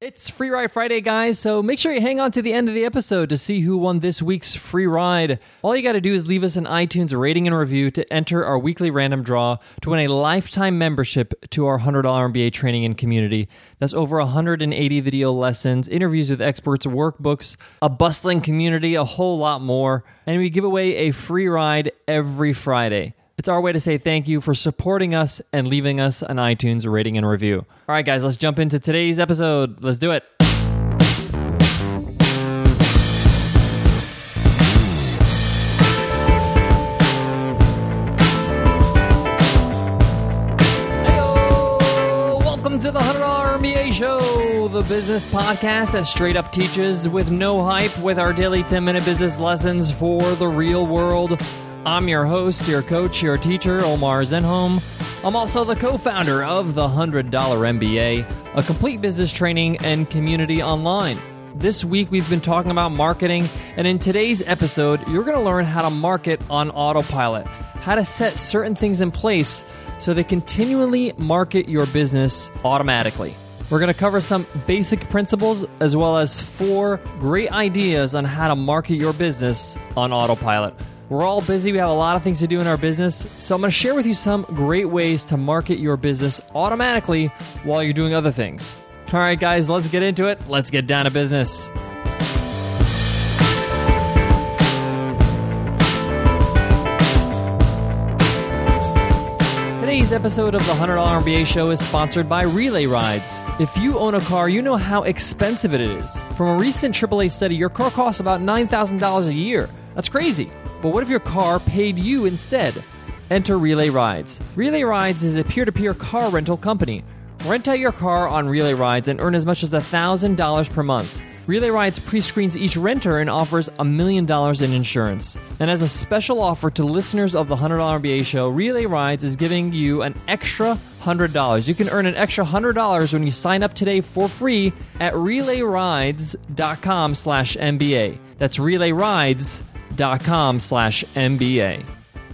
It's Free Ride Friday, guys, so make sure you hang on to the end of the episode to see who won this week's free ride. All you got to do is leave us an iTunes rating and review to enter our weekly random draw to win a lifetime membership to our $100 MBA training and community. That's over 180 video lessons, interviews with experts, workbooks, a bustling community, a whole lot more. And we give away a free ride every Friday. It's our way to say thank you for supporting us and leaving us an iTunes rating and review. All right, guys, let's jump into today's episode. Let's do it. Heyo! Welcome to the $100 MBA Show, the business podcast that straight up teaches with no hype with our daily 10 minute business lessons for the real world. I'm your host, your coach, your teacher, Omar Zenhom. I'm also the co founder of the $100 MBA, a complete business training and community online. This week, we've been talking about marketing, and in today's episode, you're going to learn how to market on autopilot, how to set certain things in place so they continually market your business automatically. We're going to cover some basic principles as well as four great ideas on how to market your business on autopilot. We're all busy, we have a lot of things to do in our business, so I'm going to share with you some great ways to market your business automatically while you're doing other things. All right, guys, let's get into it. Let's get down to business. Today's episode of the $100 MBA show is sponsored by Relay Rides. If you own a car, you know how expensive it is. From a recent AAA study, your car costs about $9,000 a year. That's crazy. But what if your car paid you instead? Enter Relay Rides. Relay Rides is a peer to peer car rental company. Rent out your car on Relay Rides and earn as much as $1,000 per month. Relay Rides pre screens each renter and offers a million dollars in insurance. And as a special offer to listeners of the $100 MBA show, Relay Rides is giving you an extra $100. You can earn an extra $100 when you sign up today for free at relayrides.com slash MBA. That's relayrides.com slash MBA.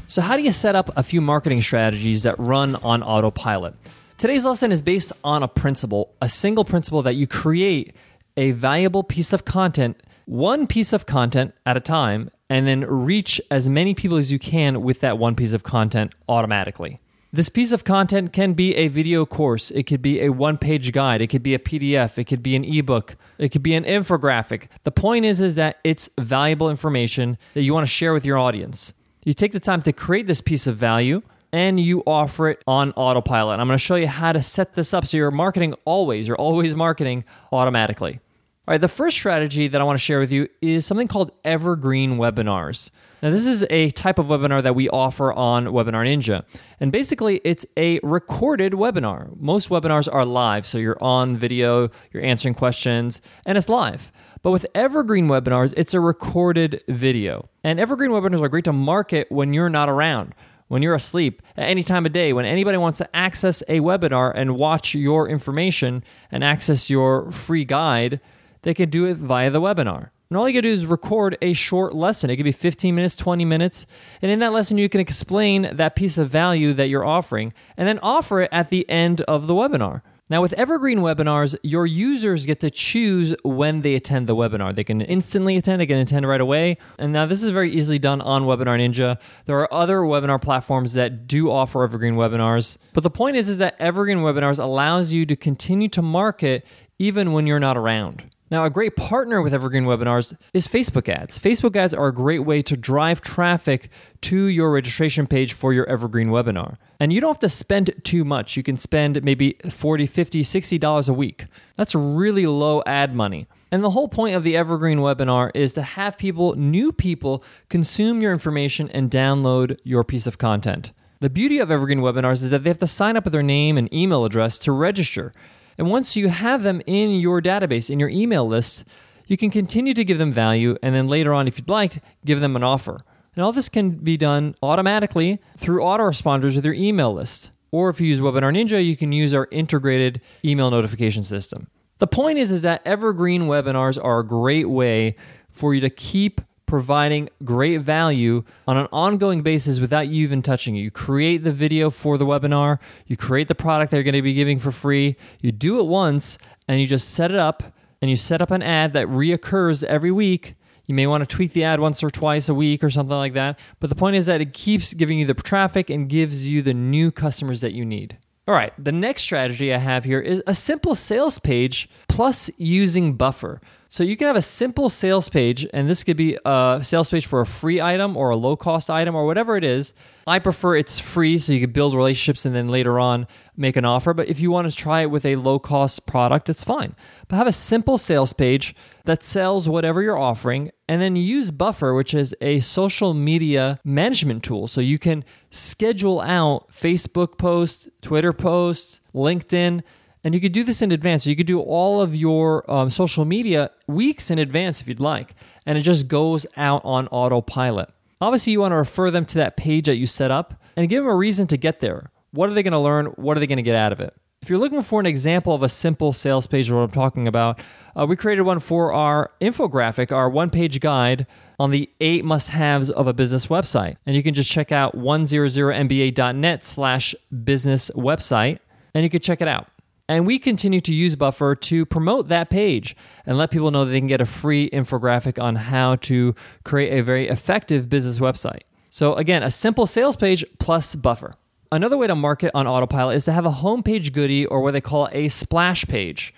So, how do you set up a few marketing strategies that run on autopilot? Today's lesson is based on a principle, a single principle that you create a valuable piece of content, one piece of content at a time, and then reach as many people as you can with that one piece of content automatically. This piece of content can be a video course, it could be a one page guide, it could be a PDF, it could be an ebook, it could be an infographic. The point is, is that it's valuable information that you want to share with your audience. You take the time to create this piece of value and you offer it on autopilot. I'm going to show you how to set this up so you're marketing always, you're always marketing automatically. All right, the first strategy that I want to share with you is something called evergreen webinars. Now, this is a type of webinar that we offer on Webinar Ninja. And basically, it's a recorded webinar. Most webinars are live, so you're on video, you're answering questions, and it's live. But with evergreen webinars, it's a recorded video. And evergreen webinars are great to market when you're not around when you're asleep, at any time of day, when anybody wants to access a webinar and watch your information and access your free guide, they can do it via the webinar. And all you gotta do is record a short lesson. It could be 15 minutes, 20 minutes. And in that lesson, you can explain that piece of value that you're offering and then offer it at the end of the webinar. Now, with Evergreen webinars, your users get to choose when they attend the webinar. They can instantly attend, they can attend right away. And now, this is very easily done on Webinar Ninja. There are other webinar platforms that do offer Evergreen webinars. But the point is, is that Evergreen webinars allows you to continue to market even when you're not around. Now, a great partner with Evergreen Webinars is Facebook ads. Facebook ads are a great way to drive traffic to your registration page for your Evergreen webinar. And you don't have to spend too much. You can spend maybe $40, $50, 60 dollars a week. That's really low ad money. And the whole point of the Evergreen webinar is to have people, new people, consume your information and download your piece of content. The beauty of Evergreen webinars is that they have to sign up with their name and email address to register. And once you have them in your database, in your email list, you can continue to give them value and then later on, if you'd like, give them an offer. And all this can be done automatically through autoresponders with your email list. Or if you use Webinar Ninja, you can use our integrated email notification system. The point is, is that evergreen webinars are a great way for you to keep providing great value on an ongoing basis without you even touching it. You create the video for the webinar, you create the product they're going to be giving for free, you do it once, and you just set it up and you set up an ad that reoccurs every week. You may want to tweak the ad once or twice a week or something like that. But the point is that it keeps giving you the traffic and gives you the new customers that you need. All right, the next strategy I have here is a simple sales page plus using Buffer. So you can have a simple sales page, and this could be a sales page for a free item or a low cost item or whatever it is. I prefer it's free so you can build relationships and then later on make an offer. But if you want to try it with a low cost product, it's fine. But have a simple sales page that sells whatever you're offering and then use Buffer, which is a social media management tool. So you can schedule out Facebook posts, Twitter posts, LinkedIn and you could do this in advance. You could do all of your um, social media weeks in advance if you'd like. And it just goes out on autopilot. Obviously, you want to refer them to that page that you set up and give them a reason to get there. What are they going to learn? What are they going to get out of it? If you're looking for an example of a simple sales page, what I'm talking about, uh, we created one for our infographic, our one page guide on the eight must haves of a business website. And you can just check out 100mba.net slash business website and you can check it out. And we continue to use Buffer to promote that page and let people know that they can get a free infographic on how to create a very effective business website. So, again, a simple sales page plus Buffer. Another way to market on Autopilot is to have a homepage goodie or what they call a splash page.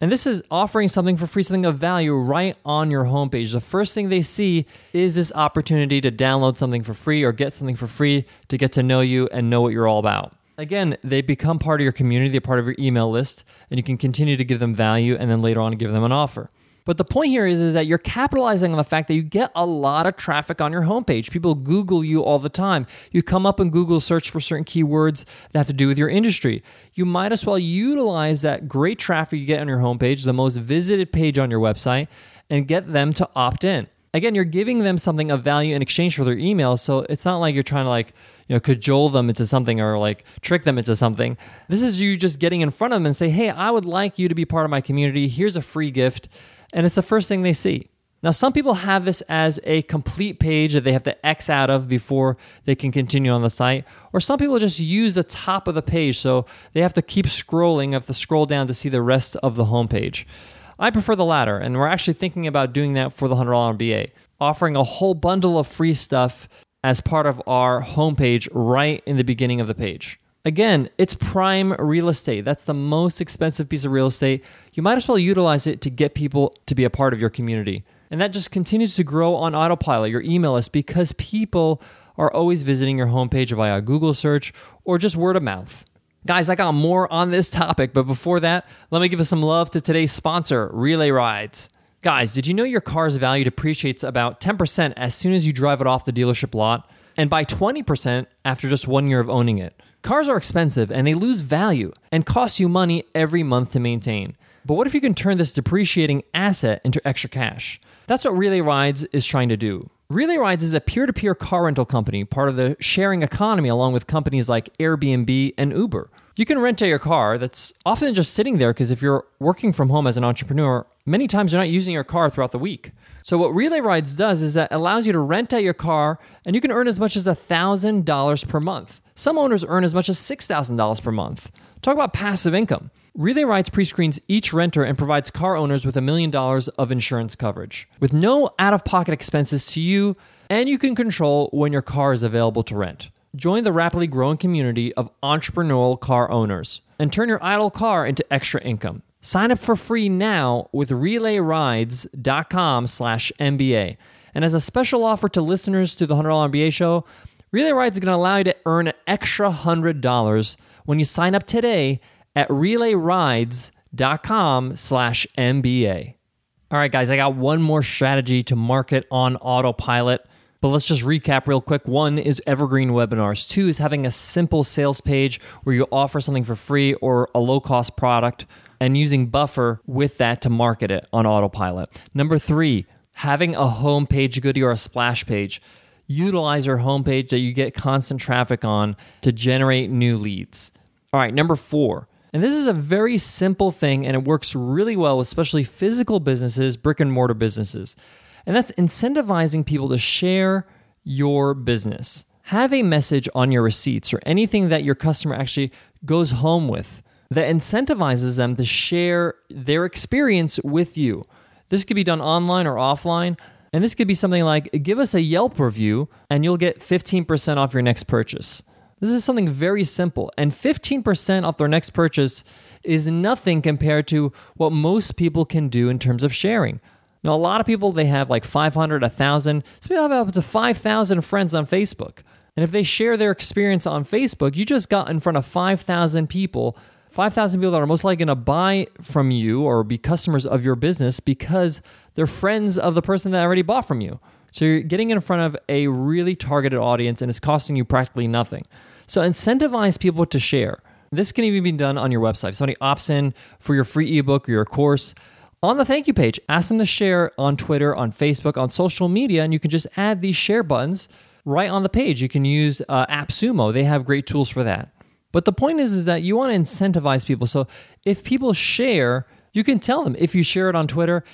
And this is offering something for free, something of value right on your homepage. The first thing they see is this opportunity to download something for free or get something for free to get to know you and know what you're all about. Again, they become part of your community, they're part of your email list, and you can continue to give them value and then later on give them an offer. But the point here is, is that you're capitalizing on the fact that you get a lot of traffic on your homepage. People Google you all the time. You come up in Google search for certain keywords that have to do with your industry. You might as well utilize that great traffic you get on your homepage, the most visited page on your website, and get them to opt in. Again, you're giving them something of value in exchange for their email. So it's not like you're trying to like you know, cajole them into something or like trick them into something. This is you just getting in front of them and say, hey, I would like you to be part of my community. Here's a free gift. And it's the first thing they see. Now, some people have this as a complete page that they have to X out of before they can continue on the site, or some people just use the top of the page, so they have to keep scrolling, have to scroll down to see the rest of the homepage. I prefer the latter, and we're actually thinking about doing that for the $100 MBA, offering a whole bundle of free stuff as part of our homepage right in the beginning of the page. Again, it's prime real estate. That's the most expensive piece of real estate. You might as well utilize it to get people to be a part of your community. And that just continues to grow on autopilot, your email list, because people are always visiting your homepage via Google search or just word of mouth. Guys, I got more on this topic, but before that, let me give us some love to today's sponsor, Relay Rides. Guys, did you know your car's value depreciates about 10% as soon as you drive it off the dealership lot? And by 20% after just one year of owning it. Cars are expensive and they lose value and cost you money every month to maintain. But what if you can turn this depreciating asset into extra cash? That's what Relay Rides is trying to do. Relay Rides is a peer to peer car rental company, part of the sharing economy, along with companies like Airbnb and Uber. You can rent out your car that's often just sitting there because if you're working from home as an entrepreneur, many times you're not using your car throughout the week. So what Relay Rides does is that allows you to rent out your car and you can earn as much as $1,000 per month. Some owners earn as much as $6,000 per month. Talk about passive income. Relay Rides pre-screens each renter and provides car owners with a million dollars of insurance coverage with no out of pocket expenses to you, and you can control when your car is available to rent. Join the rapidly growing community of entrepreneurial car owners and turn your idle car into extra income. Sign up for free now with relayrides.com slash MBA. And as a special offer to listeners to the $100 MBA show, Relay Rides is going to allow you to earn an extra $100 when you sign up today at relayrides.com slash MBA. All right, guys, I got one more strategy to market on autopilot. But let's just recap real quick. One is evergreen webinars. Two is having a simple sales page where you offer something for free or a low cost product and using Buffer with that to market it on autopilot. Number three, having a homepage goodie or a splash page. Utilize your homepage that you get constant traffic on to generate new leads. All right, number four, and this is a very simple thing and it works really well, especially physical businesses, brick and mortar businesses and that's incentivizing people to share your business. Have a message on your receipts or anything that your customer actually goes home with. that incentivizes them to share their experience with you. This could be done online or offline. And this could be something like give us a Yelp review and you'll get 15% off your next purchase. This is something very simple. And 15% off their next purchase is nothing compared to what most people can do in terms of sharing. Now, a lot of people, they have like 500, 1,000, some people have up to 5,000 friends on Facebook. And if they share their experience on Facebook, you just got in front of 5,000 people, 5,000 people that are most likely going to buy from you or be customers of your business because they're friends of the person that already bought from you. So you're getting in front of a really targeted audience and it's costing you practically nothing. So incentivize people to share. This can even be done on your website. If somebody opts in for your free ebook or your course, on the thank you page, ask them to share on Twitter, on Facebook, on social media, and you can just add these share buttons right on the page. You can use uh, AppSumo, they have great tools for that. But the point is, is that you want to incentivize people. So if people share, you can tell them if you share it on Twitter,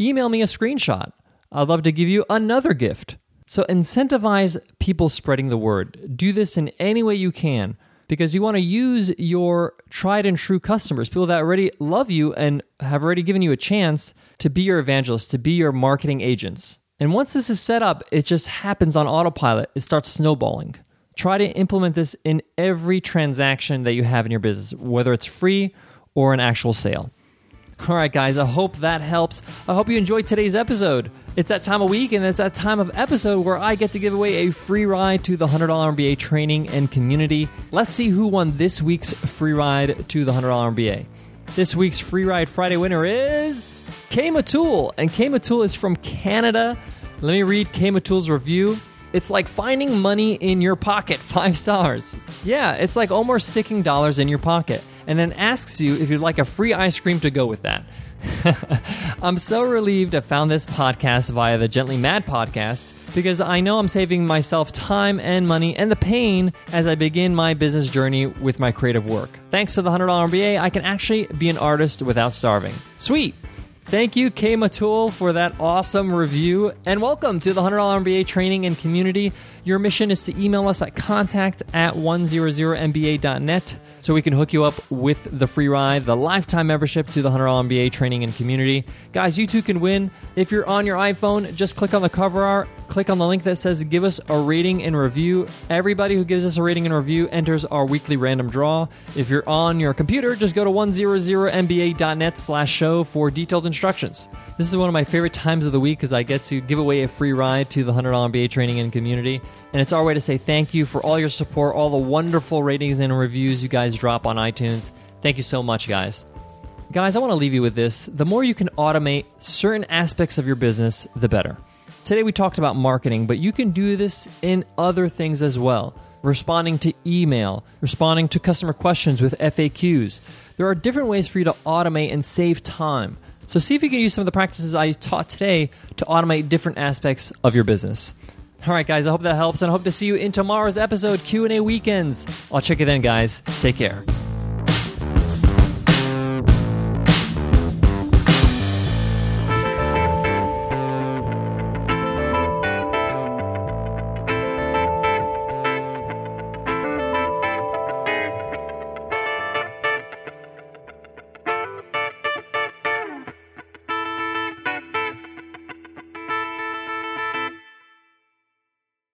email me a screenshot. I'd love to give you another gift. So incentivize people spreading the word. Do this in any way you can because you want to use your tried and true customers, people that already love you and have already given you a chance to be your evangelists, to be your marketing agents. And once this is set up, it just happens on autopilot. It starts snowballing. Try to implement this in every transaction that you have in your business, whether it's free or an actual sale. All right, guys, I hope that helps. I hope you enjoyed today's episode. It's that time of week and it's that time of episode where I get to give away a free ride to the $100 MBA training and community. Let's see who won this week's free ride to the $100 MBA. This week's free ride Friday winner is K Matul, and K Matul is from Canada. Let me read K Matul's review. It's like finding money in your pocket, five stars. Yeah, it's like almost sticking dollars in your pocket and then asks you if you'd like a free ice cream to go with that. I'm so relieved I found this podcast via the Gently Mad podcast because I know I'm saving myself time and money and the pain as I begin my business journey with my creative work. Thanks to the $100 MBA, I can actually be an artist without starving. Sweet! Thank you, K Matul, for that awesome review. And welcome to the $100 MBA training and community. Your mission is to email us at contact at 100mba.net so we can hook you up with the free ride, the lifetime membership to the $100 MBA training and community. Guys, you too can win. If you're on your iPhone, just click on the cover art click on the link that says give us a rating and review. Everybody who gives us a rating and review enters our weekly random draw. If you're on your computer, just go to 100mba.net slash show for detailed instructions. This is one of my favorite times of the week because I get to give away a free ride to the $100 MBA training and community. And it's our way to say thank you for all your support, all the wonderful ratings and reviews you guys drop on iTunes. Thank you so much, guys. Guys, I want to leave you with this. The more you can automate certain aspects of your business, the better. Today we talked about marketing, but you can do this in other things as well. Responding to email, responding to customer questions with FAQs. There are different ways for you to automate and save time. So see if you can use some of the practices I taught today to automate different aspects of your business. All right, guys, I hope that helps and I hope to see you in tomorrow's episode Q&A weekends. I'll check you then, guys. Take care.